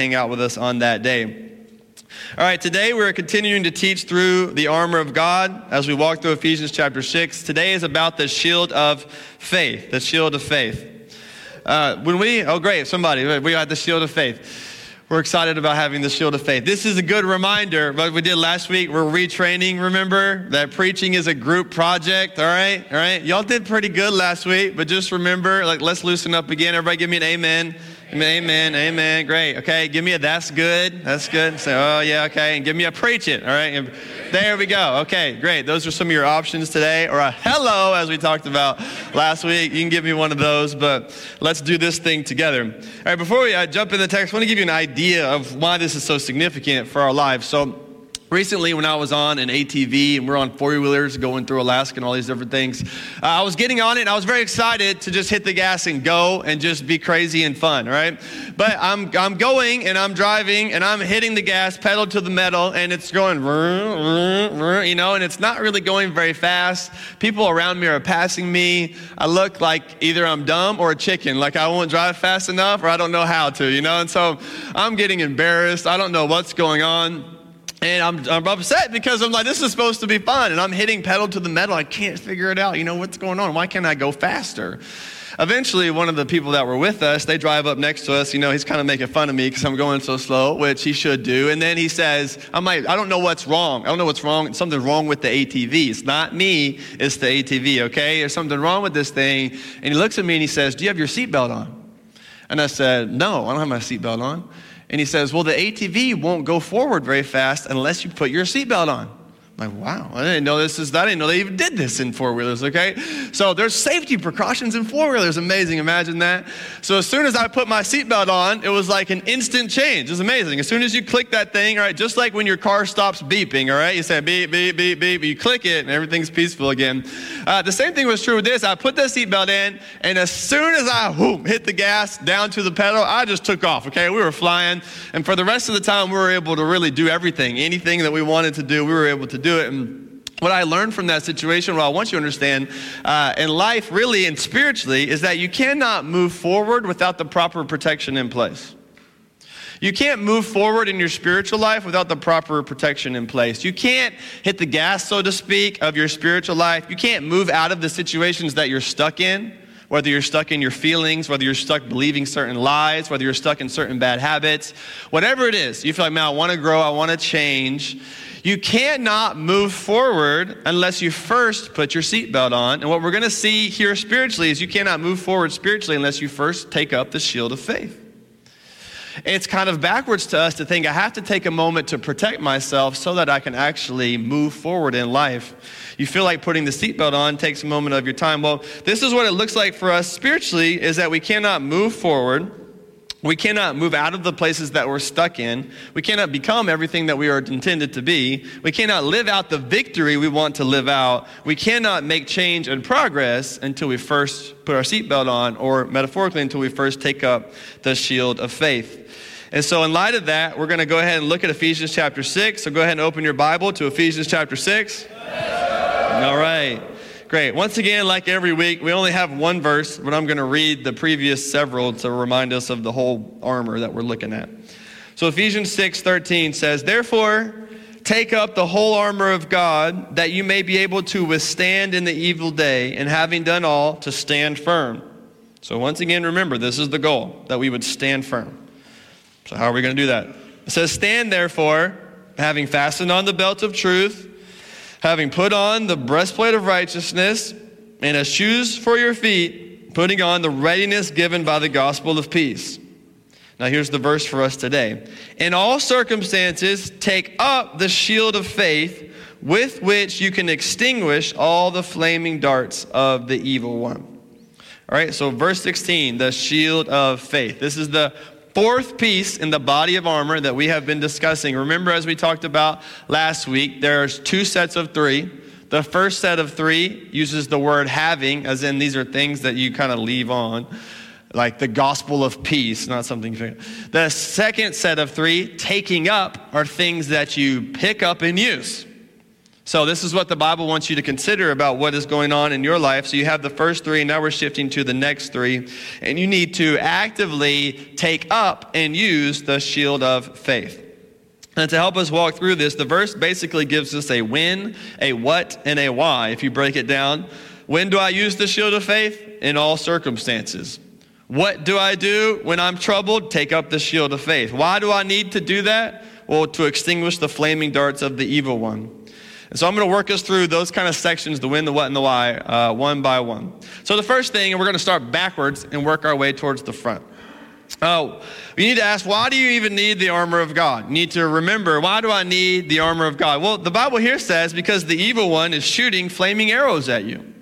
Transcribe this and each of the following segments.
hang out with us on that day. All right, today we're continuing to teach through the armor of God as we walk through Ephesians chapter 6. Today is about the shield of faith, the shield of faith. Uh, when we, oh great, somebody, we got the shield of faith. We're excited about having the shield of faith. This is a good reminder. What we did last week, we're retraining, remember? That preaching is a group project, all right? All right? Y'all did pretty good last week, but just remember, like, let's loosen up again. Everybody give me an amen. Amen, amen, great. Okay, give me a that's good, that's good. Say, oh yeah, okay, and give me a preach it, all right? And there we go. Okay, great. Those are some of your options today, or a hello, as we talked about last week. You can give me one of those, but let's do this thing together. All right, before we uh, jump in the text, I want to give you an idea of why this is so significant for our lives. So, Recently, when I was on an ATV and we're on four wheelers going through Alaska and all these different things, uh, I was getting on it and I was very excited to just hit the gas and go and just be crazy and fun, right? But I'm, I'm going and I'm driving and I'm hitting the gas pedal to the metal and it's going, you know, and it's not really going very fast. People around me are passing me. I look like either I'm dumb or a chicken, like I won't drive fast enough or I don't know how to, you know? And so I'm getting embarrassed. I don't know what's going on. And I'm, I'm upset because I'm like, this is supposed to be fun. And I'm hitting pedal to the metal. I can't figure it out. You know, what's going on? Why can't I go faster? Eventually, one of the people that were with us, they drive up next to us. You know, he's kind of making fun of me because I'm going so slow, which he should do. And then he says, I'm like, I don't know what's wrong. I don't know what's wrong. Something's wrong with the ATV. It's not me, it's the ATV, okay? There's something wrong with this thing. And he looks at me and he says, Do you have your seatbelt on? And I said, No, I don't have my seatbelt on. And he says, Well, the ATV won't go forward very fast unless you put your seatbelt on. Like, wow, I didn't know this is, I didn't know they even did this in four wheelers, okay? So there's safety precautions in four wheelers. Amazing, imagine that. So as soon as I put my seatbelt on, it was like an instant change. It was amazing. As soon as you click that thing, all right, just like when your car stops beeping, all right, you say beep, beep, beep, beep, you click it and everything's peaceful again. Uh, the same thing was true with this. I put the seatbelt in, and as soon as I whoop, hit the gas down to the pedal, I just took off, okay? We were flying, and for the rest of the time, we were able to really do everything. Anything that we wanted to do, we were able to do do it. And what I learned from that situation, what I want you to understand uh, in life, really and spiritually, is that you cannot move forward without the proper protection in place. You can't move forward in your spiritual life without the proper protection in place. You can't hit the gas, so to speak, of your spiritual life. You can't move out of the situations that you're stuck in, whether you're stuck in your feelings, whether you're stuck believing certain lies, whether you're stuck in certain bad habits, whatever it is. You feel like, man, I want to grow, I want to change. You cannot move forward unless you first put your seatbelt on. And what we're going to see here spiritually is you cannot move forward spiritually unless you first take up the shield of faith. It's kind of backwards to us to think I have to take a moment to protect myself so that I can actually move forward in life. You feel like putting the seatbelt on takes a moment of your time. Well, this is what it looks like for us spiritually is that we cannot move forward we cannot move out of the places that we're stuck in. We cannot become everything that we are intended to be. We cannot live out the victory we want to live out. We cannot make change and progress until we first put our seatbelt on, or metaphorically, until we first take up the shield of faith. And so, in light of that, we're going to go ahead and look at Ephesians chapter 6. So, go ahead and open your Bible to Ephesians chapter 6. All right. Great. Once again, like every week, we only have one verse, but I'm going to read the previous several to remind us of the whole armor that we're looking at. So Ephesians 6:13 says, "Therefore, take up the whole armor of God, that you may be able to withstand in the evil day, and having done all, to stand firm." So once again, remember, this is the goal, that we would stand firm. So how are we going to do that? It says, "Stand therefore, having fastened on the belt of truth, having put on the breastplate of righteousness and as shoes for your feet, putting on the readiness given by the gospel of peace. Now, here's the verse for us today. In all circumstances, take up the shield of faith with which you can extinguish all the flaming darts of the evil one. All right, so verse 16, the shield of faith. This is the fourth piece in the body of armor that we have been discussing. Remember, as we talked about last week, there's two sets of three. The first set of three uses the word having, as in these are things that you kind of leave on, like the gospel of peace, not something. The second set of three, taking up, are things that you pick up and use. So, this is what the Bible wants you to consider about what is going on in your life. So, you have the first three, now we're shifting to the next three. And you need to actively take up and use the shield of faith. And to help us walk through this, the verse basically gives us a when, a what, and a why. If you break it down, when do I use the shield of faith? In all circumstances. What do I do when I'm troubled? Take up the shield of faith. Why do I need to do that? Well, to extinguish the flaming darts of the evil one. And so I'm going to work us through those kind of sections the when, the what, and the why, uh, one by one. So the first thing, and we're going to start backwards and work our way towards the front. Oh, you need to ask, why do you even need the armor of God? You need to remember, why do I need the armor of God? Well, the Bible here says because the evil one is shooting flaming arrows at you.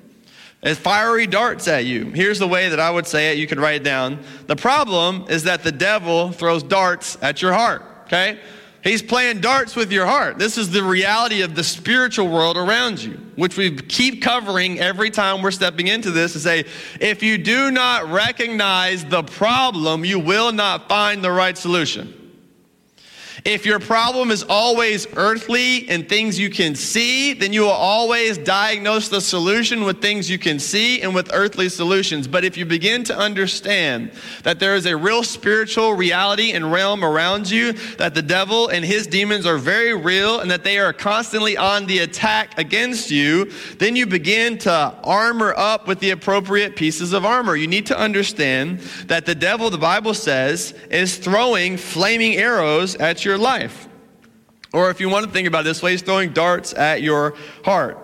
As fiery darts at you. Here's the way that I would say it. You could write it down. The problem is that the devil throws darts at your heart. Okay? He's playing darts with your heart. This is the reality of the spiritual world around you, which we keep covering every time we're stepping into this to say, if you do not recognize the problem, you will not find the right solution. If your problem is always earthly and things you can see, then you will always diagnose the solution with things you can see and with earthly solutions. But if you begin to understand that there is a real spiritual reality and realm around you, that the devil and his demons are very real and that they are constantly on the attack against you, then you begin to armor up with the appropriate pieces of armor. You need to understand that the devil, the Bible says, is throwing flaming arrows at your your life. Or if you want to think about it this way, he's throwing darts at your heart.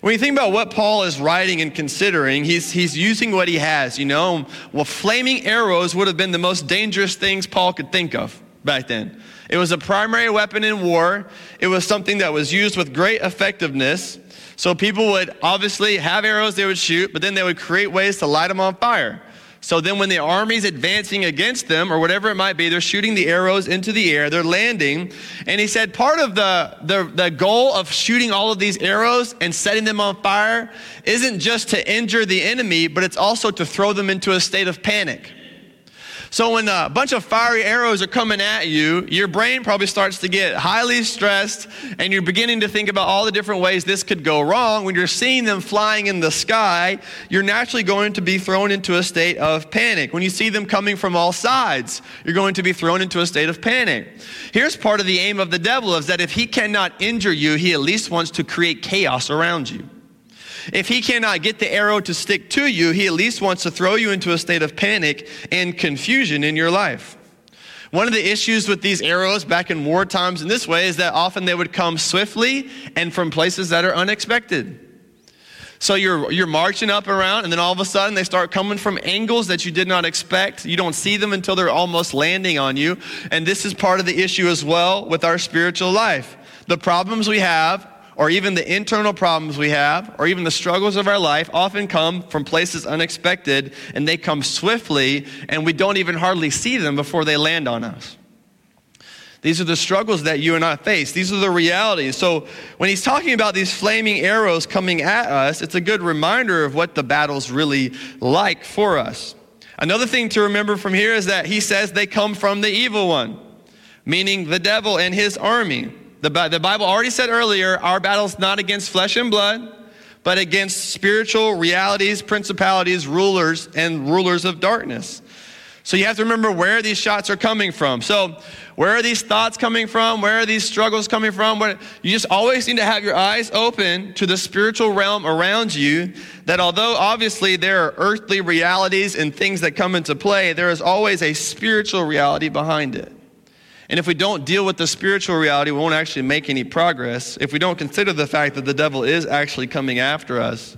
When you think about what Paul is writing and considering, he's, he's using what he has, you know. Well, flaming arrows would have been the most dangerous things Paul could think of back then. It was a primary weapon in war. It was something that was used with great effectiveness. So people would obviously have arrows they would shoot, but then they would create ways to light them on fire. So then, when the army's advancing against them, or whatever it might be, they're shooting the arrows into the air, they're landing. And he said, part of the, the, the goal of shooting all of these arrows and setting them on fire isn't just to injure the enemy, but it's also to throw them into a state of panic. So when a bunch of fiery arrows are coming at you, your brain probably starts to get highly stressed and you're beginning to think about all the different ways this could go wrong. When you're seeing them flying in the sky, you're naturally going to be thrown into a state of panic. When you see them coming from all sides, you're going to be thrown into a state of panic. Here's part of the aim of the devil is that if he cannot injure you, he at least wants to create chaos around you. If he cannot get the arrow to stick to you, he at least wants to throw you into a state of panic and confusion in your life. One of the issues with these arrows back in war times in this way is that often they would come swiftly and from places that are unexpected. So you're, you're marching up around, and then all of a sudden they start coming from angles that you did not expect. You don't see them until they're almost landing on you. And this is part of the issue as well with our spiritual life. The problems we have or even the internal problems we have, or even the struggles of our life, often come from places unexpected and they come swiftly, and we don't even hardly see them before they land on us. These are the struggles that you and I face. These are the realities. So, when he's talking about these flaming arrows coming at us, it's a good reminder of what the battle's really like for us. Another thing to remember from here is that he says they come from the evil one, meaning the devil and his army. The, the Bible already said earlier our battle is not against flesh and blood, but against spiritual realities, principalities, rulers, and rulers of darkness. So you have to remember where these shots are coming from. So, where are these thoughts coming from? Where are these struggles coming from? You just always need to have your eyes open to the spiritual realm around you. That although obviously there are earthly realities and things that come into play, there is always a spiritual reality behind it. And if we don't deal with the spiritual reality, we won't actually make any progress. If we don't consider the fact that the devil is actually coming after us,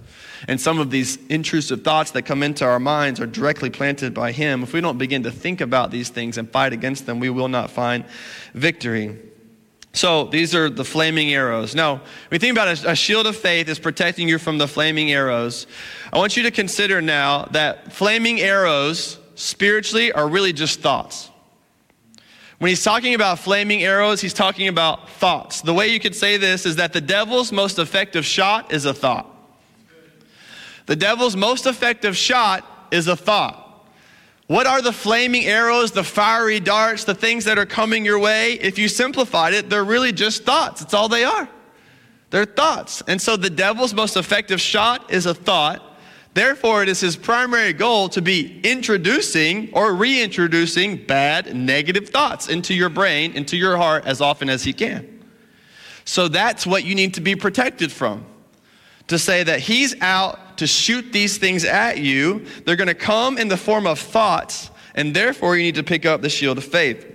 and some of these intrusive thoughts that come into our minds are directly planted by him, if we don't begin to think about these things and fight against them, we will not find victory. So these are the flaming arrows. Now, when you think about a, a, shield of faith is protecting you from the flaming arrows, I want you to consider now that flaming arrows spiritually are really just thoughts. When he's talking about flaming arrows, he's talking about thoughts. The way you could say this is that the devil's most effective shot is a thought. The devil's most effective shot is a thought. What are the flaming arrows, the fiery darts, the things that are coming your way? If you simplified it, they're really just thoughts. It's all they are. They're thoughts. And so the devil's most effective shot is a thought. Therefore, it is his primary goal to be introducing or reintroducing bad, negative thoughts into your brain, into your heart as often as he can. So that's what you need to be protected from. To say that he's out to shoot these things at you, they're going to come in the form of thoughts, and therefore you need to pick up the shield of faith,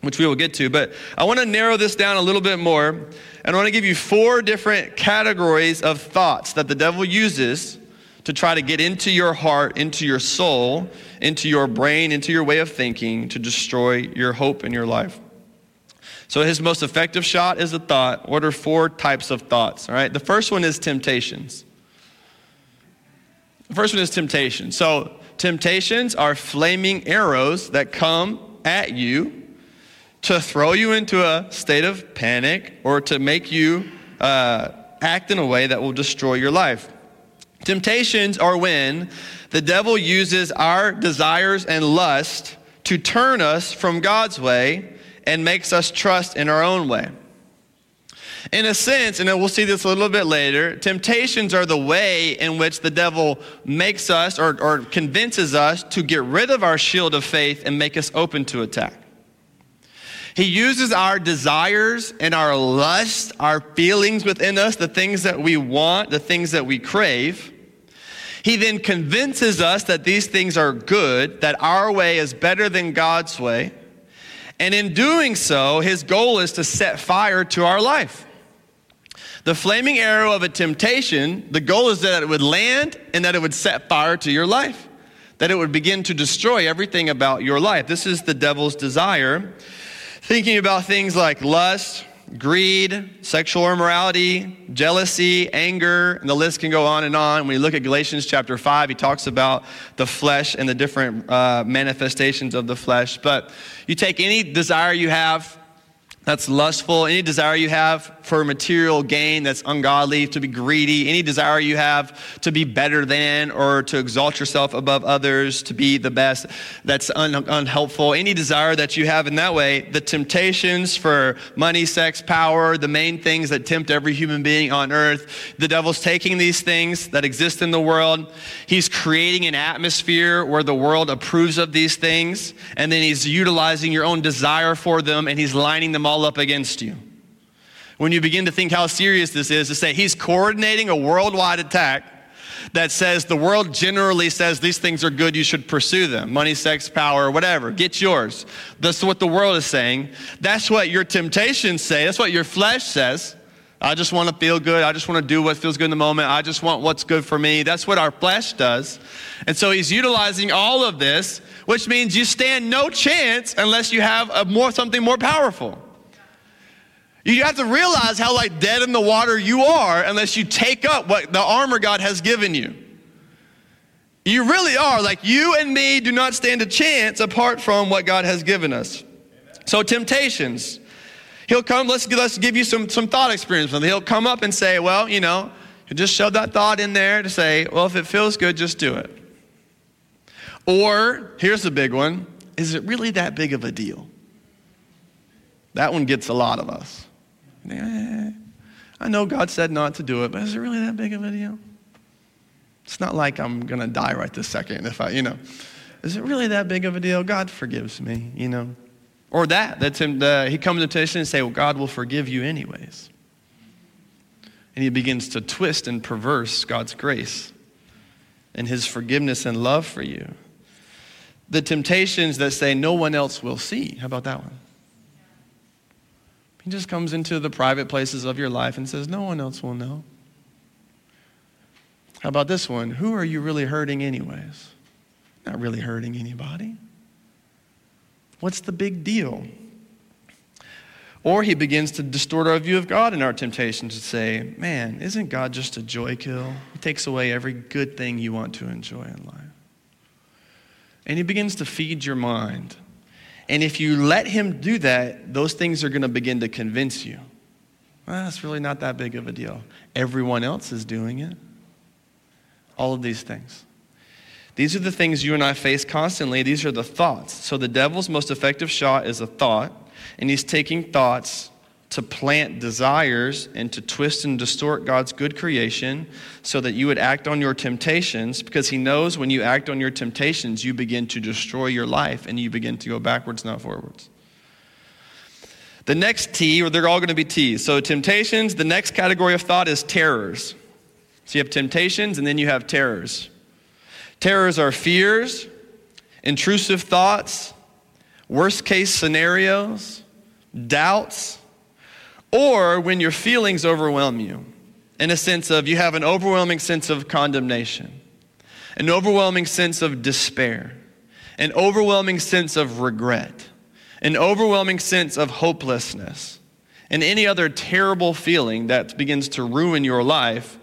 which we will get to. But I want to narrow this down a little bit more, and I want to give you four different categories of thoughts that the devil uses to try to get into your heart, into your soul, into your brain, into your way of thinking to destroy your hope in your life. So his most effective shot is a thought. What are four types of thoughts? All right. The first one is temptations. The first one is temptation. So temptations are flaming arrows that come at you to throw you into a state of panic or to make you uh, act in a way that will destroy your life. Temptations are when the devil uses our desires and lust to turn us from God's way and makes us trust in our own way. In a sense, and we'll see this a little bit later, temptations are the way in which the devil makes us or, or convinces us to get rid of our shield of faith and make us open to attack. He uses our desires and our lust, our feelings within us, the things that we want, the things that we crave. He then convinces us that these things are good, that our way is better than God's way. And in doing so, his goal is to set fire to our life. The flaming arrow of a temptation, the goal is that it would land and that it would set fire to your life, that it would begin to destroy everything about your life. This is the devil's desire. Thinking about things like lust, greed, sexual immorality, jealousy, anger, and the list can go on and on. When you look at Galatians chapter 5, he talks about the flesh and the different uh, manifestations of the flesh. But you take any desire you have that's lustful, any desire you have for material gain that's ungodly, to be greedy, any desire you have to be better than or to exalt yourself above others, to be the best, that's un- unhelpful, any desire that you have in that way, the temptations for money, sex, power, the main things that tempt every human being on earth, the devil's taking these things that exist in the world, he's creating an atmosphere where the world approves of these things, and then he's utilizing your own desire for them and he's lining them all up against you when you begin to think how serious this is, to say he's coordinating a worldwide attack that says the world generally says these things are good, you should pursue them money, sex, power, whatever. Get yours. That's what the world is saying. That's what your temptations say. That's what your flesh says. I just want to feel good. I just want to do what feels good in the moment. I just want what's good for me. That's what our flesh does. And so he's utilizing all of this, which means you stand no chance unless you have a more, something more powerful. You have to realize how like dead in the water you are unless you take up what the armor God has given you. You really are. Like you and me do not stand a chance apart from what God has given us. So temptations. He'll come, let's, let's give you some, some thought experience He'll come up and say, well, you know, just shove that thought in there to say, well, if it feels good, just do it. Or, here's the big one, is it really that big of a deal? That one gets a lot of us. I know God said not to do it, but is it really that big of a deal? It's not like I'm going to die right this second if I, you know. Is it really that big of a deal? God forgives me, you know. Or that, that's him, the, he comes to temptation and say, well, God will forgive you anyways. And he begins to twist and perverse God's grace and his forgiveness and love for you. The temptations that say no one else will see. How about that one? He just comes into the private places of your life and says, No one else will know. How about this one? Who are you really hurting, anyways? Not really hurting anybody. What's the big deal? Or he begins to distort our view of God in our temptation to say, Man, isn't God just a joy kill? He takes away every good thing you want to enjoy in life. And he begins to feed your mind and if you let him do that, those things are going to begin to convince you. Well, that's really not that big of a deal. Everyone else is doing it. All of these things. These are the things you and I face constantly. These are the thoughts. So the devil's most effective shot is a thought, and he's taking thoughts to plant desires and to twist and distort God's good creation so that you would act on your temptations because He knows when you act on your temptations, you begin to destroy your life and you begin to go backwards, not forwards. The next T, or they're all going to be T's. So, temptations, the next category of thought is terrors. So, you have temptations and then you have terrors. Terrors are fears, intrusive thoughts, worst case scenarios, doubts, or when your feelings overwhelm you in a sense of you have an overwhelming sense of condemnation, an overwhelming sense of despair, an overwhelming sense of regret, an overwhelming sense of hopelessness, and any other terrible feeling that begins to ruin your life,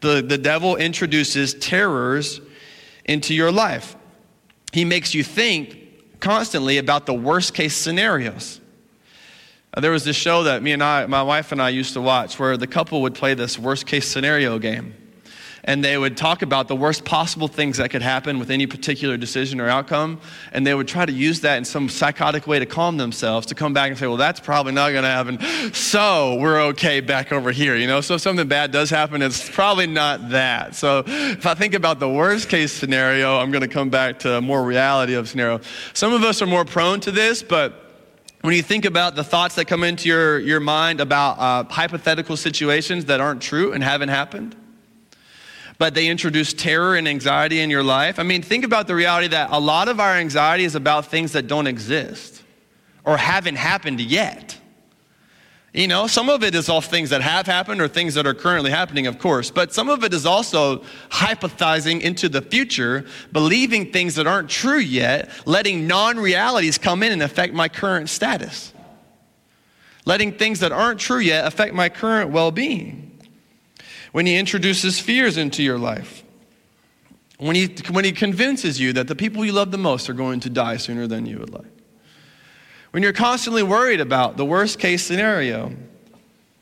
the, the devil introduces terrors into your life. He makes you think constantly about the worst case scenarios. Uh, there was this show that me and I, my wife and I used to watch where the couple would play this worst case scenario game. And they would talk about the worst possible things that could happen with any particular decision or outcome. And they would try to use that in some psychotic way to calm themselves, to come back and say, well, that's probably not going to happen. So we're okay back over here, you know? So if something bad does happen, it's probably not that. So if I think about the worst case scenario, I'm going to come back to more reality of scenario. Some of us are more prone to this, but when you think about the thoughts that come into your, your mind about uh, hypothetical situations that aren't true and haven't happened, but they introduce terror and anxiety in your life. I mean, think about the reality that a lot of our anxiety is about things that don't exist or haven't happened yet. You know, some of it is all things that have happened or things that are currently happening, of course, but some of it is also hypothesizing into the future, believing things that aren't true yet, letting non realities come in and affect my current status, letting things that aren't true yet affect my current well being. When he introduces fears into your life, when he, when he convinces you that the people you love the most are going to die sooner than you would like when you're constantly worried about the worst case scenario.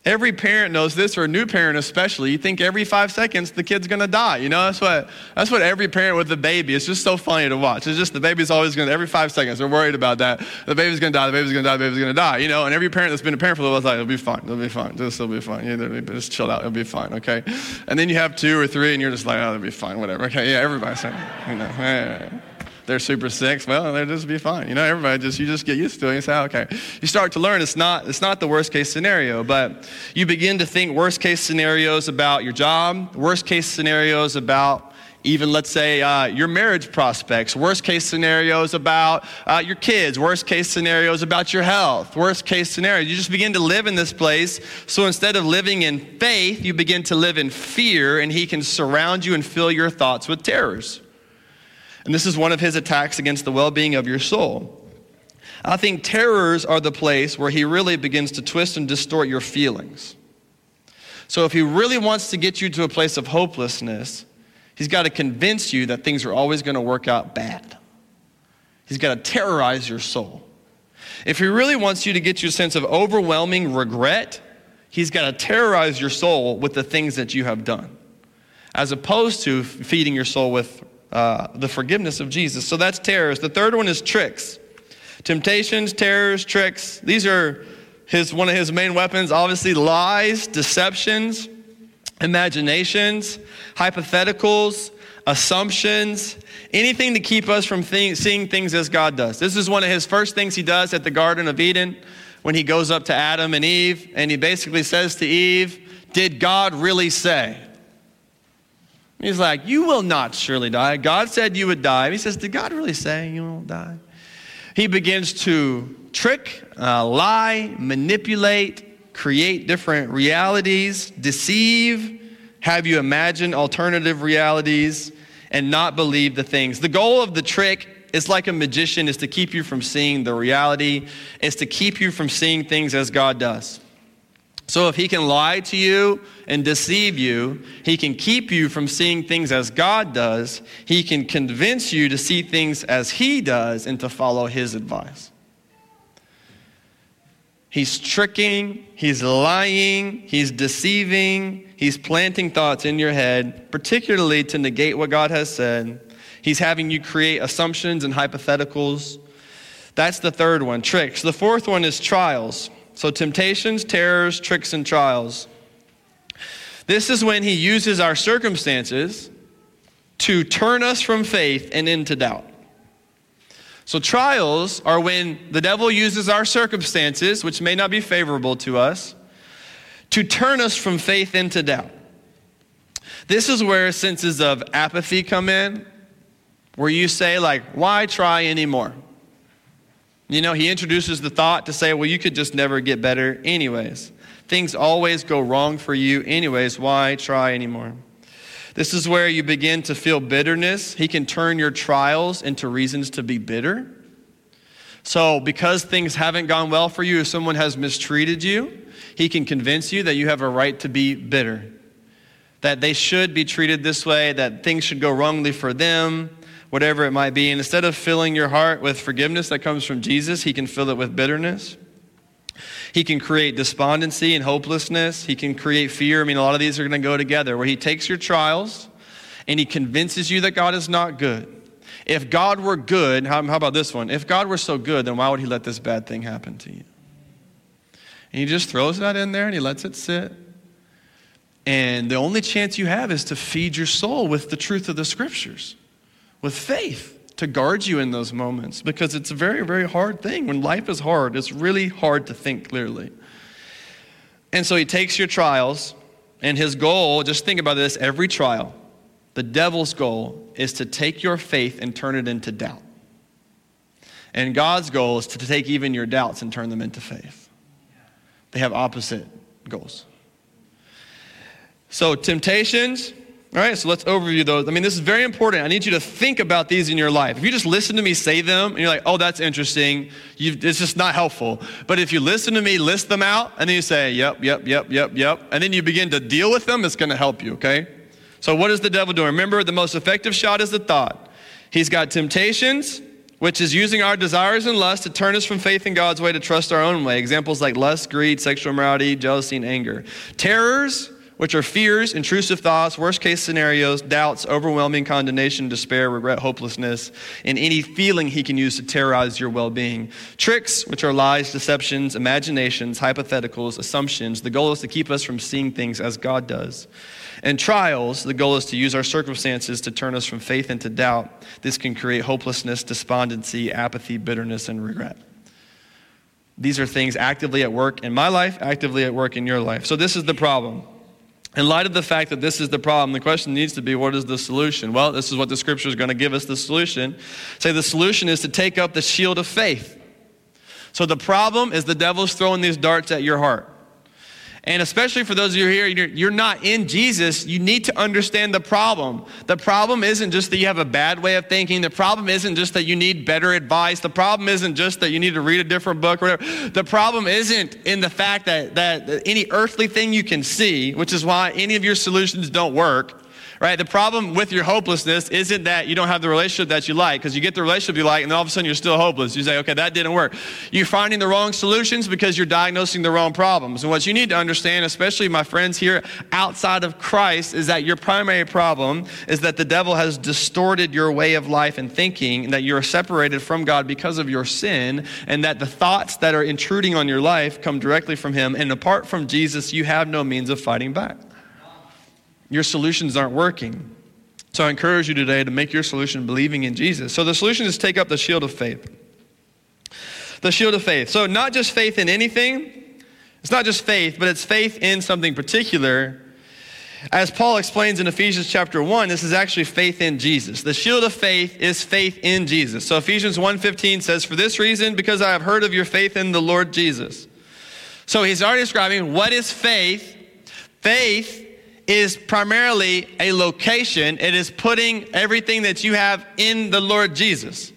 Every parent knows this, or a new parent especially. You think every five seconds the kid's gonna die. You know, that's what that's what every parent with a baby. It's just so funny to watch. It's just the baby's always gonna every five seconds they're worried about that. The baby's gonna die. The baby's gonna die. The baby's gonna die. You know, and every parent that's been a parent for a little while is like, it'll be fine. It'll be fine. Just it'll be fine. Yeah, be, just chill out. It'll be fine. Okay. And then you have two or three, and you're just like, oh, it'll be fine. Whatever. Okay. Yeah. Everybody's saying, you know. Yeah they're super sick. Well, they'll just be fine. You know, everybody just you just get used to it. You say, okay. You start to learn it's not it's not the worst case scenario, but you begin to think worst case scenarios about your job, worst case scenarios about even let's say uh, your marriage prospects, worst case scenarios about uh, your kids, worst case scenarios about your health, worst case scenarios. You just begin to live in this place. So instead of living in faith, you begin to live in fear, and He can surround you and fill your thoughts with terrors. And this is one of his attacks against the well being of your soul. I think terrors are the place where he really begins to twist and distort your feelings. So if he really wants to get you to a place of hopelessness, he's got to convince you that things are always going to work out bad. He's got to terrorize your soul. If he really wants you to get you a sense of overwhelming regret, he's got to terrorize your soul with the things that you have done, as opposed to feeding your soul with uh, the forgiveness of Jesus. So that's terrors. The third one is tricks. Temptations, terrors, tricks. These are his, one of his main weapons. Obviously, lies, deceptions, imaginations, hypotheticals, assumptions, anything to keep us from th- seeing things as God does. This is one of his first things he does at the Garden of Eden when he goes up to Adam and Eve, and he basically says to Eve, Did God really say? He's like, You will not surely die. God said you would die. He says, Did God really say you won't die? He begins to trick, uh, lie, manipulate, create different realities, deceive, have you imagine alternative realities, and not believe the things. The goal of the trick is like a magician, is to keep you from seeing the reality, is to keep you from seeing things as God does. So if he can lie to you and deceive you, he can keep you from seeing things as God does. He can convince you to see things as he does and to follow his advice. He's tricking, he's lying, he's deceiving, he's planting thoughts in your head, particularly to negate what God has said. He's having you create assumptions and hypotheticals. That's the third one, tricks. The fourth one is trials. So, temptations, terrors, tricks, and trials. This is when he uses our circumstances to turn us from faith and into doubt. So, trials are when the devil uses our circumstances, which may not be favorable to us, to turn us from faith into doubt. This is where senses of apathy come in, where you say, like, why try anymore? You know, he introduces the thought to say, well, you could just never get better, anyways. Things always go wrong for you, anyways. Why try anymore? This is where you begin to feel bitterness. He can turn your trials into reasons to be bitter. So, because things haven't gone well for you, if someone has mistreated you, he can convince you that you have a right to be bitter. That they should be treated this way, that things should go wrongly for them, whatever it might be. And instead of filling your heart with forgiveness that comes from Jesus, he can fill it with bitterness. He can create despondency and hopelessness. He can create fear. I mean, a lot of these are going to go together, where He takes your trials and He convinces you that God is not good. If God were good, how, how about this one? If God were so good, then why would He let this bad thing happen to you? And He just throws that in there and He lets it sit. And the only chance you have is to feed your soul with the truth of the scriptures, with faith to guard you in those moments because it's a very, very hard thing. When life is hard, it's really hard to think clearly. And so he takes your trials, and his goal, just think about this every trial, the devil's goal is to take your faith and turn it into doubt. And God's goal is to take even your doubts and turn them into faith. They have opposite goals. So, temptations, all right, so let's overview those. I mean, this is very important. I need you to think about these in your life. If you just listen to me say them and you're like, oh, that's interesting, it's just not helpful. But if you listen to me list them out and then you say, yep, yep, yep, yep, yep, and then you begin to deal with them, it's going to help you, okay? So, what is the devil doing? Remember, the most effective shot is the thought. He's got temptations, which is using our desires and lust to turn us from faith in God's way to trust our own way. Examples like lust, greed, sexual immorality, jealousy, and anger. Terrors, which are fears, intrusive thoughts, worst case scenarios, doubts, overwhelming condemnation, despair, regret, hopelessness, and any feeling he can use to terrorize your well being. Tricks, which are lies, deceptions, imaginations, hypotheticals, assumptions. The goal is to keep us from seeing things as God does. And trials, the goal is to use our circumstances to turn us from faith into doubt. This can create hopelessness, despondency, apathy, bitterness, and regret. These are things actively at work in my life, actively at work in your life. So, this is the problem. In light of the fact that this is the problem, the question needs to be what is the solution? Well, this is what the scripture is going to give us the solution. Say the solution is to take up the shield of faith. So the problem is the devil's throwing these darts at your heart. And especially for those of you here, you're you're not in Jesus, you need to understand the problem. The problem isn't just that you have a bad way of thinking. The problem isn't just that you need better advice. The problem isn't just that you need to read a different book or whatever. The problem isn't in the fact that, that any earthly thing you can see, which is why any of your solutions don't work right? The problem with your hopelessness isn't that you don't have the relationship that you like, because you get the relationship you like, and then all of a sudden you're still hopeless. You say, okay, that didn't work. You're finding the wrong solutions because you're diagnosing the wrong problems. And what you need to understand, especially my friends here outside of Christ, is that your primary problem is that the devil has distorted your way of life and thinking, and that you're separated from God because of your sin, and that the thoughts that are intruding on your life come directly from Him. And apart from Jesus, you have no means of fighting back your solutions aren't working. So I encourage you today to make your solution believing in Jesus. So the solution is take up the shield of faith. The shield of faith. So not just faith in anything, it's not just faith, but it's faith in something particular. As Paul explains in Ephesians chapter 1, this is actually faith in Jesus. The shield of faith is faith in Jesus. So Ephesians 1:15 says, "For this reason, because I have heard of your faith in the Lord Jesus." So he's already describing what is faith. Faith is primarily a location. It is putting everything that you have in the Lord Jesus.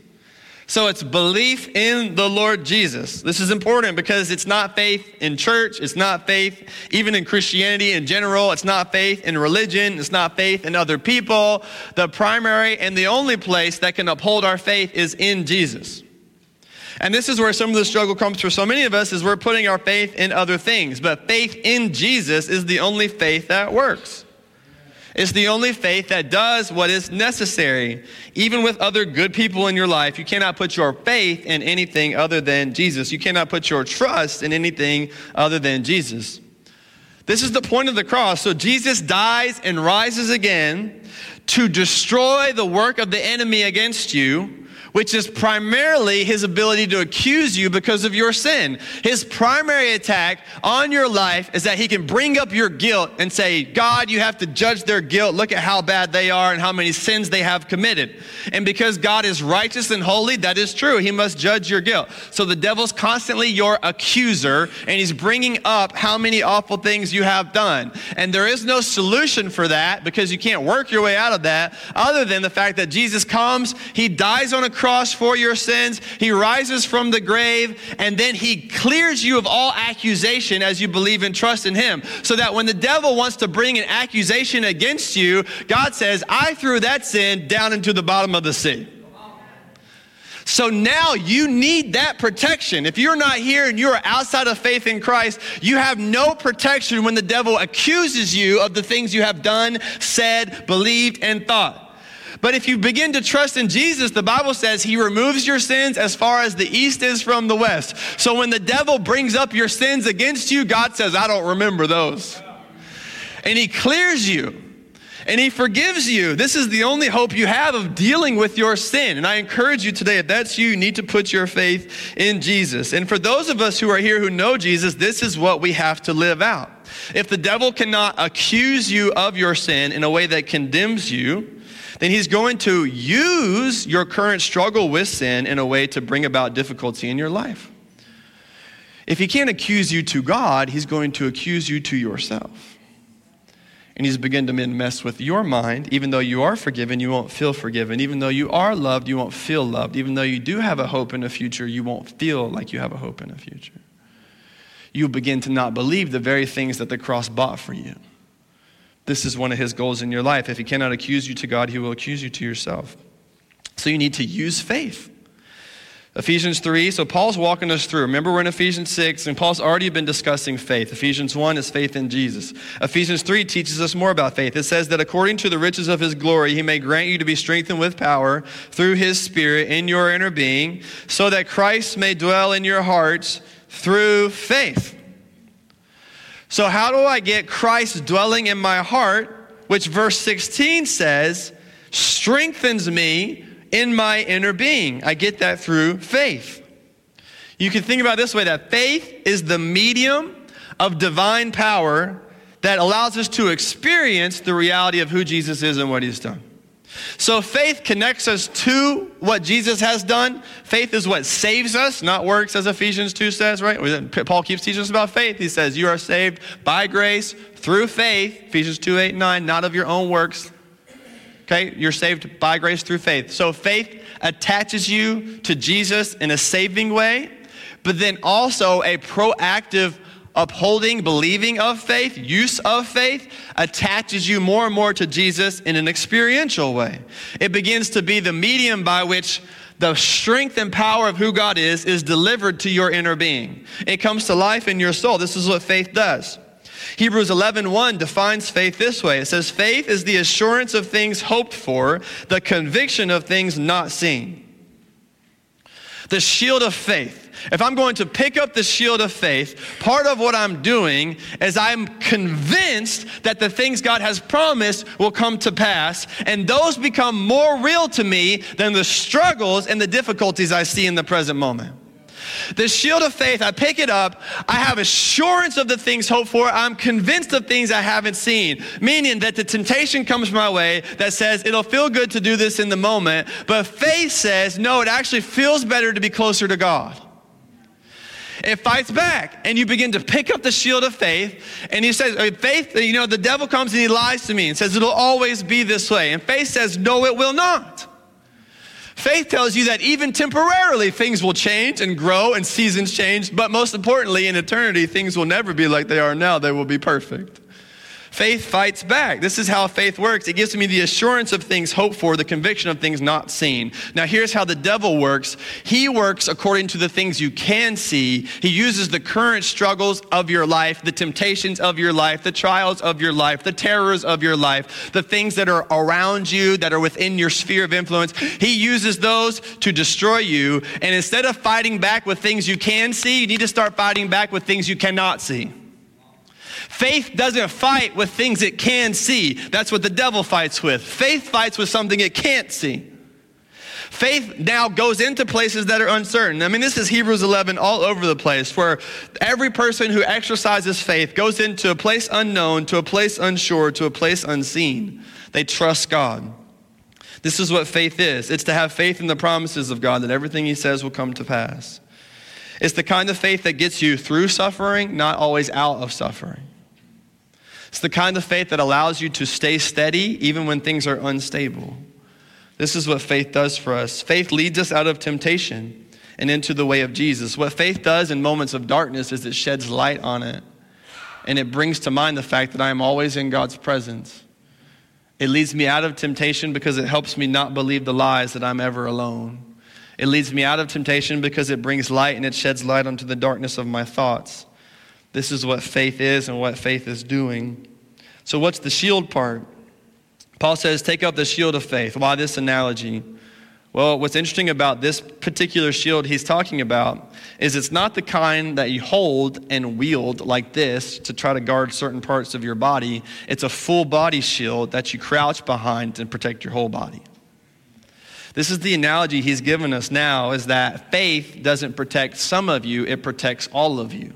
So it's belief in the Lord Jesus. This is important because it's not faith in church. It's not faith even in Christianity in general. It's not faith in religion. It's not faith in other people. The primary and the only place that can uphold our faith is in Jesus. And this is where some of the struggle comes for so many of us is we're putting our faith in other things. But faith in Jesus is the only faith that works. It's the only faith that does what is necessary. Even with other good people in your life, you cannot put your faith in anything other than Jesus. You cannot put your trust in anything other than Jesus. This is the point of the cross. So Jesus dies and rises again to destroy the work of the enemy against you which is primarily his ability to accuse you because of your sin. His primary attack on your life is that he can bring up your guilt and say, God, you have to judge their guilt. Look at how bad they are and how many sins they have committed. And because God is righteous and holy, that is true. He must judge your guilt. So the devil's constantly your accuser, and he's bringing up how many awful things you have done. And there is no solution for that because you can't work your way out of that other than the fact that Jesus comes, he dies on a cross cross for your sins. He rises from the grave, and then he clears you of all accusation as you believe and trust in him. So that when the devil wants to bring an accusation against you, God says, I threw that sin down into the bottom of the sea. So now you need that protection. If you're not here and you're outside of faith in Christ, you have no protection when the devil accuses you of the things you have done, said, believed, and thought. But if you begin to trust in Jesus, the Bible says he removes your sins as far as the east is from the west. So when the devil brings up your sins against you, God says, I don't remember those. And he clears you and he forgives you. This is the only hope you have of dealing with your sin. And I encourage you today, if that's you, you need to put your faith in Jesus. And for those of us who are here who know Jesus, this is what we have to live out. If the devil cannot accuse you of your sin in a way that condemns you, then he's going to use your current struggle with sin in a way to bring about difficulty in your life. If he can't accuse you to God, he's going to accuse you to yourself. And he's begin to mess with your mind. Even though you are forgiven, you won't feel forgiven. Even though you are loved, you won't feel loved. Even though you do have a hope in the future, you won't feel like you have a hope in the future. You begin to not believe the very things that the cross bought for you. This is one of his goals in your life. If he cannot accuse you to God, he will accuse you to yourself. So you need to use faith. Ephesians 3, so Paul's walking us through. Remember, we're in Ephesians 6, and Paul's already been discussing faith. Ephesians 1 is faith in Jesus. Ephesians 3 teaches us more about faith. It says that according to the riches of his glory, he may grant you to be strengthened with power through his Spirit in your inner being, so that Christ may dwell in your hearts through faith. So, how do I get Christ dwelling in my heart, which verse 16 says strengthens me in my inner being? I get that through faith. You can think about this way that faith is the medium of divine power that allows us to experience the reality of who Jesus is and what he's done. So faith connects us to what Jesus has done. Faith is what saves us, not works, as Ephesians 2 says, right? Paul keeps teaching us about faith. He says, You are saved by grace through faith, Ephesians 2 8 9, not of your own works. Okay, you're saved by grace through faith. So faith attaches you to Jesus in a saving way, but then also a proactive upholding, believing of faith, use of faith, attaches you more and more to Jesus in an experiential way. It begins to be the medium by which the strength and power of who God is is delivered to your inner being. It comes to life in your soul. This is what faith does. Hebrews 11:1 defines faith this way. It says faith is the assurance of things hoped for, the conviction of things not seen. The shield of faith if I'm going to pick up the shield of faith, part of what I'm doing is I'm convinced that the things God has promised will come to pass, and those become more real to me than the struggles and the difficulties I see in the present moment. The shield of faith, I pick it up. I have assurance of the things hoped for. I'm convinced of things I haven't seen. Meaning that the temptation comes my way that says it'll feel good to do this in the moment. But faith says, no, it actually feels better to be closer to God it fights back. And you begin to pick up the shield of faith. And he says, uh, Faith, you know, the devil comes and he lies to me and says, It'll always be this way. And faith says, No, it will not. Faith tells you that even temporarily things will change and grow and seasons change, but most importantly, in eternity, things will never be like they are now. They will be perfect. Faith fights back. This is how faith works. It gives me the assurance of things hoped for, the conviction of things not seen. Now, here's how the devil works he works according to the things you can see. He uses the current struggles of your life, the temptations of your life, the trials of your life, the terrors of your life, the things that are around you, that are within your sphere of influence. He uses those to destroy you. And instead of fighting back with things you can see, you need to start fighting back with things you cannot see. Faith doesn't fight with things it can see. That's what the devil fights with. Faith fights with something it can't see. Faith now goes into places that are uncertain. I mean, this is Hebrews 11 all over the place, where every person who exercises faith goes into a place unknown, to a place unsure, to a place unseen. They trust God. This is what faith is it's to have faith in the promises of God that everything He says will come to pass. It's the kind of faith that gets you through suffering, not always out of suffering. It's the kind of faith that allows you to stay steady even when things are unstable. This is what faith does for us. Faith leads us out of temptation and into the way of Jesus. What faith does in moments of darkness is it sheds light on it. And it brings to mind the fact that I am always in God's presence. It leads me out of temptation because it helps me not believe the lies that I'm ever alone. It leads me out of temptation because it brings light and it sheds light onto the darkness of my thoughts. This is what faith is and what faith is doing. So, what's the shield part? Paul says, Take up the shield of faith. Why this analogy? Well, what's interesting about this particular shield he's talking about is it's not the kind that you hold and wield like this to try to guard certain parts of your body. It's a full body shield that you crouch behind and protect your whole body. This is the analogy he's given us now is that faith doesn't protect some of you, it protects all of you.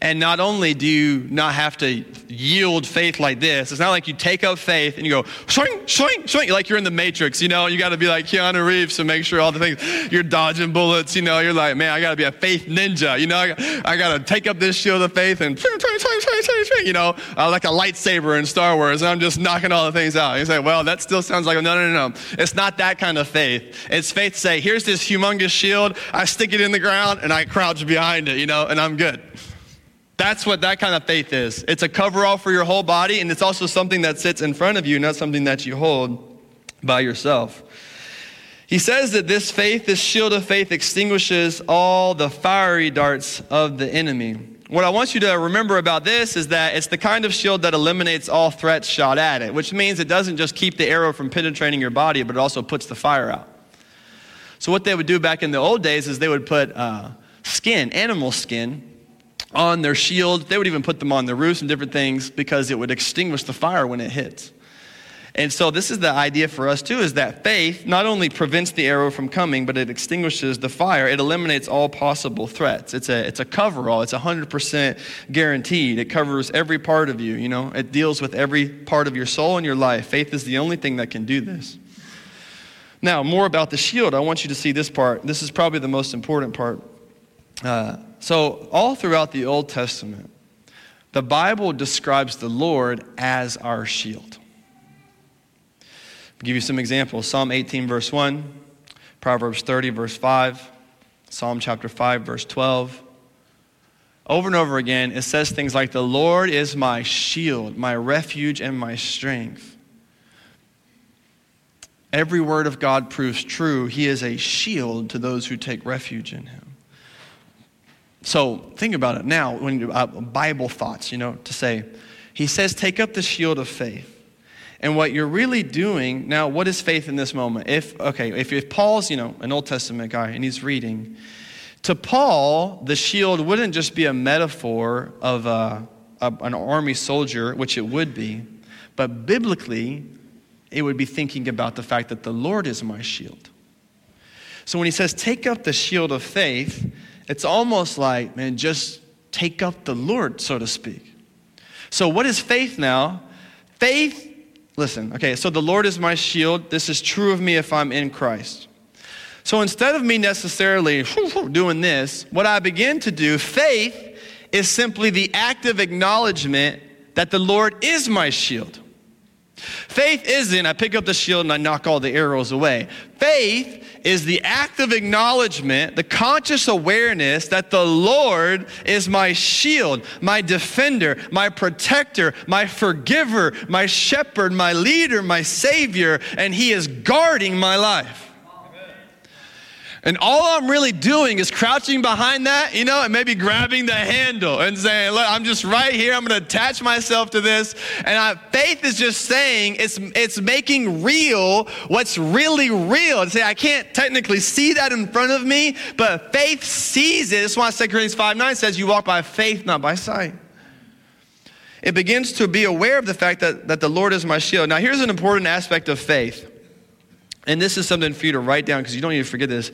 And not only do you not have to yield faith like this, it's not like you take up faith and you go, swing, swing, swing, like you're in the Matrix, you know, you got to be like Keanu Reeves to make sure all the things, you're dodging bullets, you know, you're like, man, I got to be a faith ninja, you know, I, I got to take up this shield of faith and, swing, swing, swing, swing, swing, swing, you know, uh, like a lightsaber in Star Wars, and I'm just knocking all the things out. You say, well, that still sounds like, no, no, no, no. It's not that kind of faith. It's faith say, here's this humongous shield, I stick it in the ground, and I crouch behind it, you know, and I'm good. That's what that kind of faith is. It's a coverall for your whole body, and it's also something that sits in front of you, not something that you hold by yourself. He says that this faith, this shield of faith, extinguishes all the fiery darts of the enemy. What I want you to remember about this is that it's the kind of shield that eliminates all threats shot at it, which means it doesn't just keep the arrow from penetrating your body, but it also puts the fire out. So, what they would do back in the old days is they would put uh, skin, animal skin, on their shield. They would even put them on their roofs and different things because it would extinguish the fire when it hits. And so this is the idea for us too is that faith not only prevents the arrow from coming, but it extinguishes the fire. It eliminates all possible threats. It's a it's a coverall. It's 100% guaranteed. It covers every part of you, you know. It deals with every part of your soul and your life. Faith is the only thing that can do this. Now, more about the shield. I want you to see this part. This is probably the most important part. Uh, so, all throughout the Old Testament, the Bible describes the Lord as our shield. I'll give you some examples Psalm 18, verse 1, Proverbs 30, verse 5, Psalm chapter 5, verse 12. Over and over again, it says things like, The Lord is my shield, my refuge, and my strength. Every word of God proves true. He is a shield to those who take refuge in him. So think about it now when you, uh, Bible thoughts, you know, to say, he says, take up the shield of faith. And what you're really doing now, what is faith in this moment? If okay, if, if Paul's you know an Old Testament guy and he's reading, to Paul the shield wouldn't just be a metaphor of a, a, an army soldier, which it would be, but biblically, it would be thinking about the fact that the Lord is my shield. So when he says take up the shield of faith, it's almost like, man, just take up the Lord, so to speak. So, what is faith now? Faith, listen, okay, so the Lord is my shield. This is true of me if I'm in Christ. So, instead of me necessarily doing this, what I begin to do, faith is simply the active acknowledgement that the Lord is my shield. Faith isn't I pick up the shield and I knock all the arrows away. Faith is the act of acknowledgement, the conscious awareness that the Lord is my shield, my defender, my protector, my forgiver, my shepherd, my leader, my savior, and He is guarding my life. And all I'm really doing is crouching behind that, you know, and maybe grabbing the handle and saying, Look, I'm just right here. I'm going to attach myself to this. And I, faith is just saying, it's, it's making real what's really real. And say, I can't technically see that in front of me, but faith sees it. That's why 2 Corinthians 5 9 says, You walk by faith, not by sight. It begins to be aware of the fact that, that the Lord is my shield. Now, here's an important aspect of faith and this is something for you to write down because you don't need to forget this.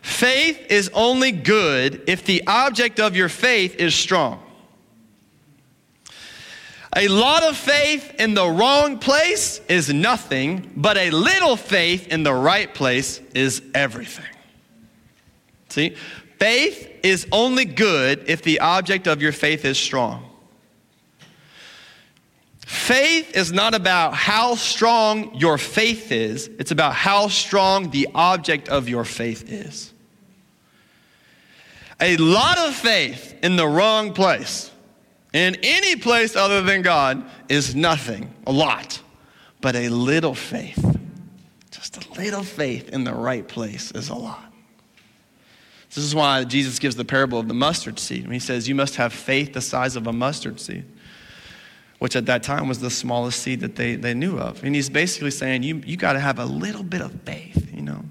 Faith is only good if the object of your faith is strong. A lot of faith in the wrong place is nothing, but a little faith in the right place is everything. See, faith is only good if the object of your faith is strong. Faith is not about how strong your faith is, it's about how strong the object of your faith is. A lot of faith in the wrong place, in any place other than God, is nothing, a lot. But a little faith, just a little faith in the right place is a lot. This is why Jesus gives the parable of the mustard seed. He says, You must have faith the size of a mustard seed which at that time was the smallest seed that they, they knew of. And he's basically saying, you, you got to have a little bit of faith, you know,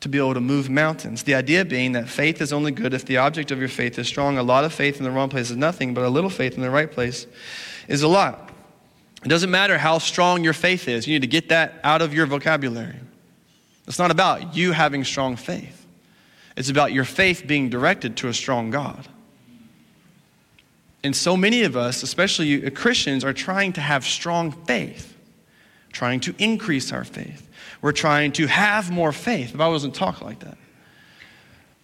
to be able to move mountains. The idea being that faith is only good if the object of your faith is strong. A lot of faith in the wrong place is nothing, but a little faith in the right place is a lot. It doesn't matter how strong your faith is, you need to get that out of your vocabulary. It's not about you having strong faith, it's about your faith being directed to a strong God. And so many of us, especially uh, Christians, are trying to have strong faith, trying to increase our faith. We're trying to have more faith. The Bible doesn't talk like that.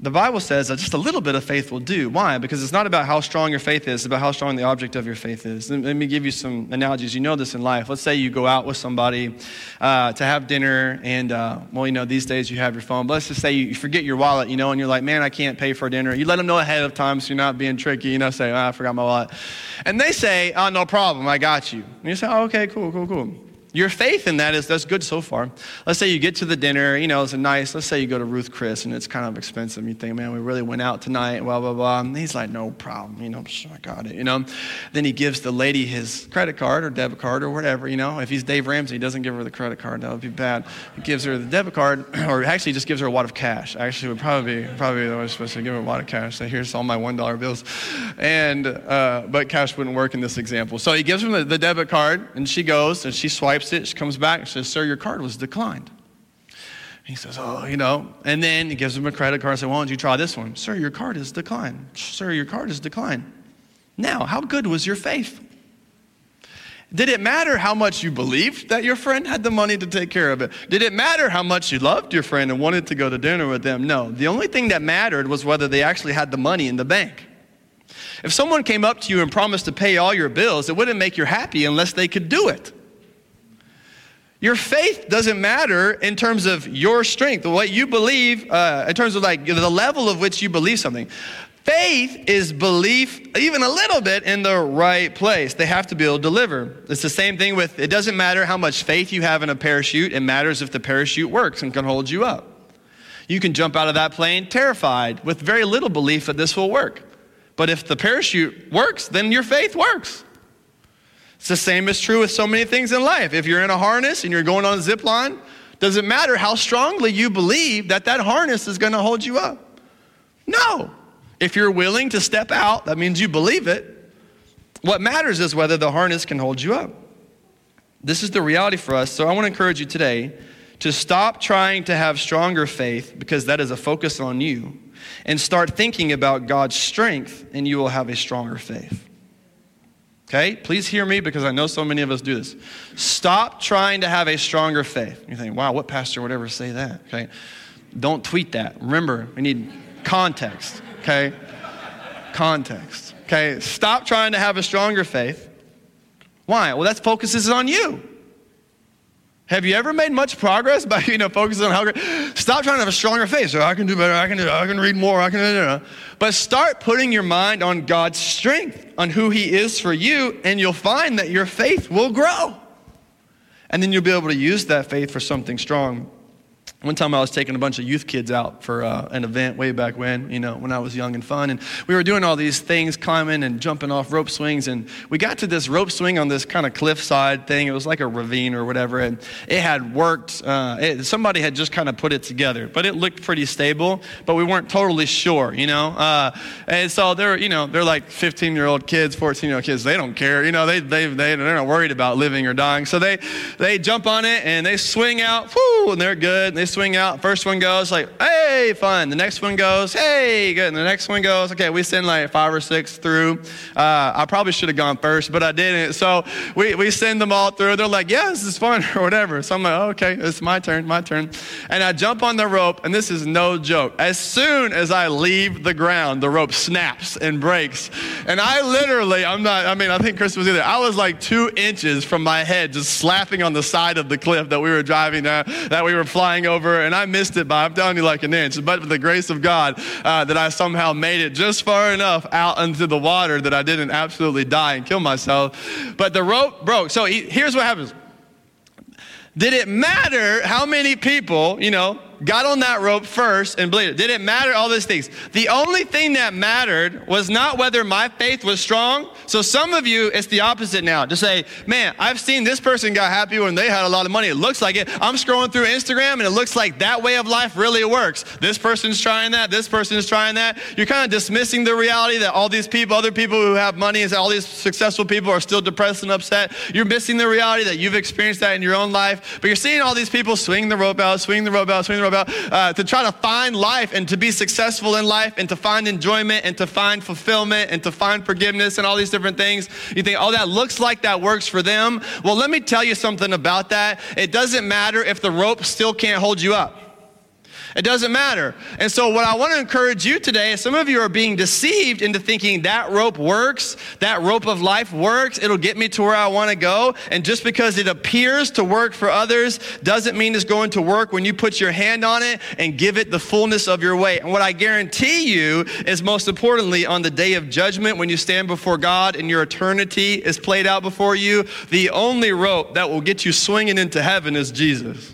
The Bible says that just a little bit of faith will do. Why? Because it's not about how strong your faith is, it's about how strong the object of your faith is. Let me give you some analogies. You know this in life. Let's say you go out with somebody uh, to have dinner, and, uh, well, you know, these days you have your phone, but let's just say you forget your wallet, you know, and you're like, man, I can't pay for dinner. You let them know ahead of time so you're not being tricky, you know, say, oh, I forgot my wallet. And they say, oh, no problem, I got you. And you say, oh, okay, cool, cool, cool. Your faith in that is that's good so far. Let's say you get to the dinner, you know, it's a nice, let's say you go to Ruth Chris and it's kind of expensive. You think, man, we really went out tonight, blah, blah, blah. And he's like, no problem, you know, I got it, you know. Then he gives the lady his credit card or debit card or whatever, you know. If he's Dave Ramsey, he doesn't give her the credit card, that would be bad. He gives her the debit card, or actually just gives her a wad of cash. Actually, would probably be, probably the way supposed to give her a wad of cash. Say, here's all my $1 bills. And, uh, but cash wouldn't work in this example. So he gives her the, the debit card and she goes and she swipes it. Comes back and says, Sir, your card was declined. He says, Oh, you know. And then he gives him a credit card and says, Why don't you try this one? Sir, your card is declined. Sir, your card is declined. Now, how good was your faith? Did it matter how much you believed that your friend had the money to take care of it? Did it matter how much you loved your friend and wanted to go to dinner with them? No. The only thing that mattered was whether they actually had the money in the bank. If someone came up to you and promised to pay all your bills, it wouldn't make you happy unless they could do it. Your faith doesn't matter in terms of your strength, what you believe, uh, in terms of like the level of which you believe something. Faith is belief, even a little bit, in the right place. They have to be able to deliver. It's the same thing with it doesn't matter how much faith you have in a parachute, it matters if the parachute works and can hold you up. You can jump out of that plane terrified with very little belief that this will work. But if the parachute works, then your faith works. It's the same is true with so many things in life. If you're in a harness and you're going on a zip line, does it matter how strongly you believe that that harness is going to hold you up? No. If you're willing to step out, that means you believe it. What matters is whether the harness can hold you up. This is the reality for us. So I want to encourage you today to stop trying to have stronger faith because that is a focus on you and start thinking about God's strength and you will have a stronger faith. Okay? Please hear me because I know so many of us do this. Stop trying to have a stronger faith. You think, wow, what pastor would ever say that? Okay? Don't tweet that. Remember, we need context. Okay? Context. Okay? Stop trying to have a stronger faith. Why? Well, that focuses on you. Have you ever made much progress by you know focusing on how great? Stop trying to have a stronger faith. Oh, so I can do better. I can do. I can read more. I can. But start putting your mind on God's strength, on who He is for you, and you'll find that your faith will grow, and then you'll be able to use that faith for something strong. One time I was taking a bunch of youth kids out for uh, an event way back when, you know, when I was young and fun. And we were doing all these things, climbing and jumping off rope swings. And we got to this rope swing on this kind of cliffside thing. It was like a ravine or whatever. And it had worked. Uh, it, somebody had just kind of put it together, but it looked pretty stable, but we weren't totally sure, you know. Uh, and so they're, you know, they're like 15 year old kids, 14 year old kids. They don't care. You know, they, they, they, they're not worried about living or dying. So they, they jump on it and they swing out, whoo, and they're good. And they swing out. First one goes like, hey, fun. The next one goes, hey, good. And the next one goes, okay, we send like five or six through. Uh, I probably should have gone first, but I didn't. So we, we send them all through. They're like, yeah, this is fun or whatever. So I'm like, oh, okay, it's my turn, my turn. And I jump on the rope, and this is no joke. As soon as I leave the ground, the rope snaps and breaks. And I literally, I'm not, I mean, I think Chris was either. I was like two inches from my head just slapping on the side of the cliff that we were driving down, that we were flying over. And I missed it by, I'm telling you, like an inch. But with the grace of God, uh, that I somehow made it just far enough out into the water that I didn't absolutely die and kill myself. But the rope broke. So he, here's what happens. Did it matter how many people, you know, got on that rope first and bleed it. Did it matter? All these things. The only thing that mattered was not whether my faith was strong. So some of you, it's the opposite now. To say, man, I've seen this person got happy when they had a lot of money. It looks like it. I'm scrolling through Instagram and it looks like that way of life really works. This person's trying that. This person's trying that. You're kind of dismissing the reality that all these people, other people who have money, and all these successful people are still depressed and upset. You're missing the reality that you've experienced that in your own life. But you're seeing all these people swing the rope out, swing the rope out, swing the rope about, uh, to try to find life and to be successful in life and to find enjoyment and to find fulfillment and to find forgiveness and all these different things. You think, oh, that looks like that works for them. Well, let me tell you something about that. It doesn't matter if the rope still can't hold you up. It doesn't matter. And so, what I want to encourage you today is some of you are being deceived into thinking that rope works, that rope of life works, it'll get me to where I want to go. And just because it appears to work for others doesn't mean it's going to work when you put your hand on it and give it the fullness of your weight. And what I guarantee you is, most importantly, on the day of judgment, when you stand before God and your eternity is played out before you, the only rope that will get you swinging into heaven is Jesus.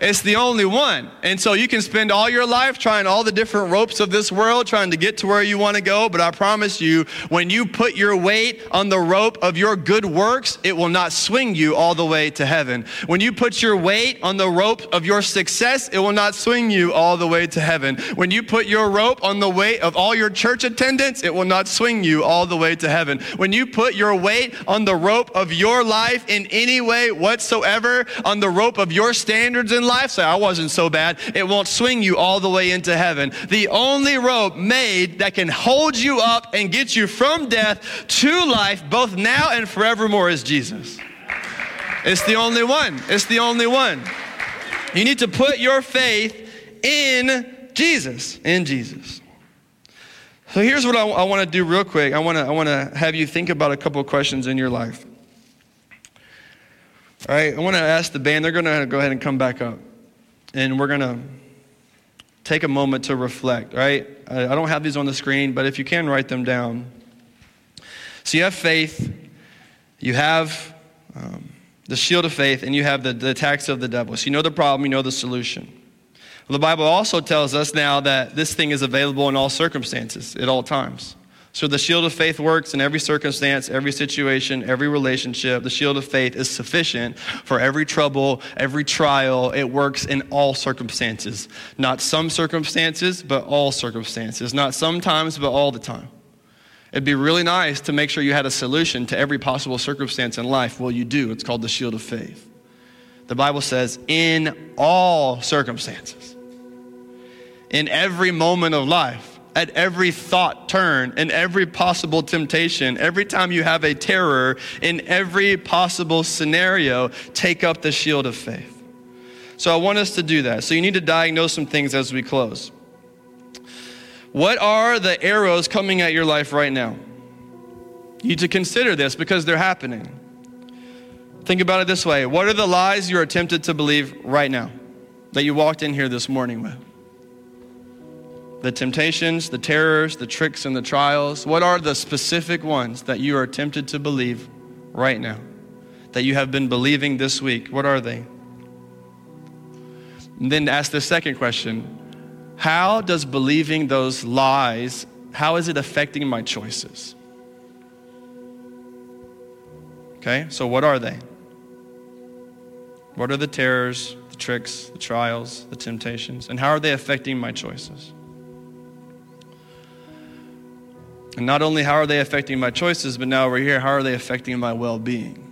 It's the only one. And so you can spend all your life trying all the different ropes of this world, trying to get to where you want to go. But I promise you, when you put your weight on the rope of your good works, it will not swing you all the way to heaven. When you put your weight on the rope of your success, it will not swing you all the way to heaven. When you put your rope on the weight of all your church attendance, it will not swing you all the way to heaven. When you put your weight on the rope of your life in any way whatsoever, on the rope of your standards in life, say, I wasn't so bad. It won't swing you all the way into heaven. The only rope made that can hold you up and get you from death to life, both now and forevermore, is Jesus. It's the only one. It's the only one. You need to put your faith in Jesus. In Jesus. So here's what I, I want to do real quick. I want to I want to have you think about a couple of questions in your life. All right, I want to ask the band. They're going to go ahead and come back up and we're going to take a moment to reflect, right? I don't have these on the screen, but if you can write them down. So you have faith, you have um, the shield of faith, and you have the, the attacks of the devil. So you know the problem, you know the solution. Well, the Bible also tells us now that this thing is available in all circumstances, at all times. So the shield of faith works in every circumstance, every situation, every relationship. The shield of faith is sufficient for every trouble, every trial. It works in all circumstances. Not some circumstances, but all circumstances. Not sometimes, but all the time. It'd be really nice to make sure you had a solution to every possible circumstance in life. Well, you do. It's called the shield of faith. The Bible says, in all circumstances, in every moment of life at every thought turn, in every possible temptation, every time you have a terror, in every possible scenario, take up the shield of faith. So I want us to do that. So you need to diagnose some things as we close. What are the arrows coming at your life right now? You need to consider this because they're happening. Think about it this way What are the lies you are tempted to believe right now that you walked in here this morning with? The temptations, the terrors, the tricks, and the trials. What are the specific ones that you are tempted to believe right now? That you have been believing this week? What are they? And then ask the second question How does believing those lies, how is it affecting my choices? Okay, so what are they? What are the terrors, the tricks, the trials, the temptations, and how are they affecting my choices? And not only how are they affecting my choices, but now we're here, how are they affecting my well being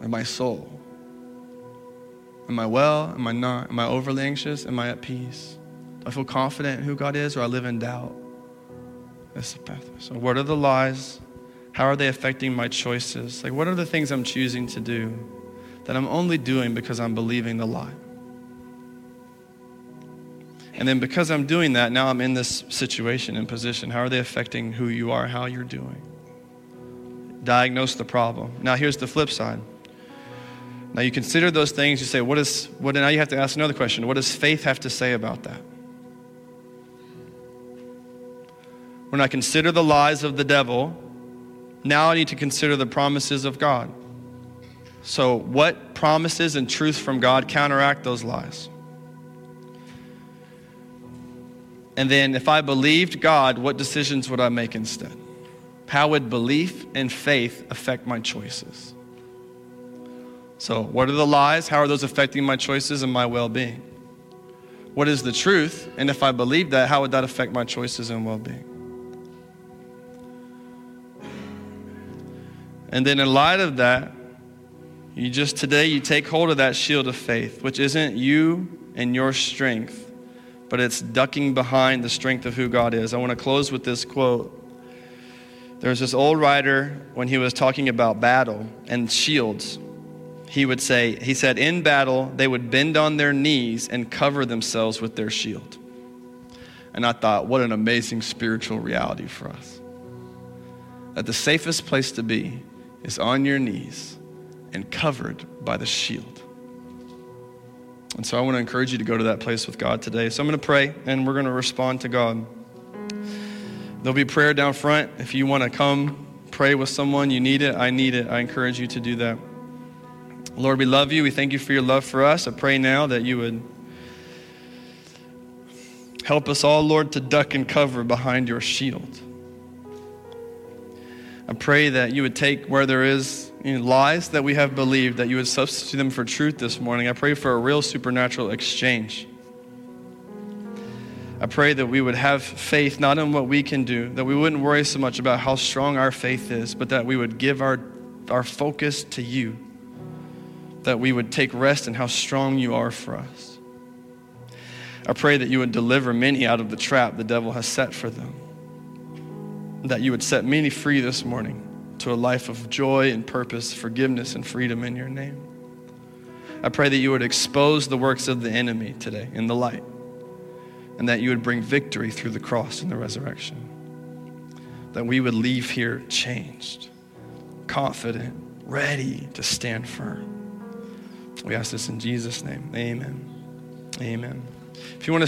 and my soul? Am I well? Am I not? Am I overly anxious? Am I at peace? Do I feel confident in who God is or I live in doubt? That's the path. So, what are the lies? How are they affecting my choices? Like, what are the things I'm choosing to do that I'm only doing because I'm believing the lie? And then because I'm doing that, now I'm in this situation and position. How are they affecting who you are, how you're doing? Diagnose the problem. Now, here's the flip side. Now, you consider those things, you say, what is, what, now you have to ask another question. What does faith have to say about that? When I consider the lies of the devil, now I need to consider the promises of God. So, what promises and truth from God counteract those lies? And then, if I believed God, what decisions would I make instead? How would belief and faith affect my choices? So, what are the lies? How are those affecting my choices and my well being? What is the truth? And if I believe that, how would that affect my choices and well being? And then, in light of that, you just today, you take hold of that shield of faith, which isn't you and your strength, but it's ducking behind the strength of who God is. I want to close with this quote. There's this old writer when he was talking about battle and shields he would say, he said, in battle, they would bend on their knees and cover themselves with their shield. And I thought, what an amazing spiritual reality for us. That the safest place to be is on your knees and covered by the shield. And so I want to encourage you to go to that place with God today. So I'm going to pray and we're going to respond to God. There'll be prayer down front. If you want to come pray with someone, you need it, I need it. I encourage you to do that. Lord, we love you. We thank you for your love for us. I pray now that you would help us all, Lord, to duck and cover behind your shield. I pray that you would take where there is you lies that we have believed, that you would substitute them for truth this morning. I pray for a real supernatural exchange. I pray that we would have faith not in what we can do, that we wouldn't worry so much about how strong our faith is, but that we would give our, our focus to you that we would take rest in how strong you are for us. I pray that you would deliver many out of the trap the devil has set for them. That you would set many free this morning to a life of joy and purpose, forgiveness and freedom in your name. I pray that you would expose the works of the enemy today in the light, and that you would bring victory through the cross and the resurrection. That we would leave here changed, confident, ready to stand firm. We ask this in Jesus' name. Amen. Amen. If you want to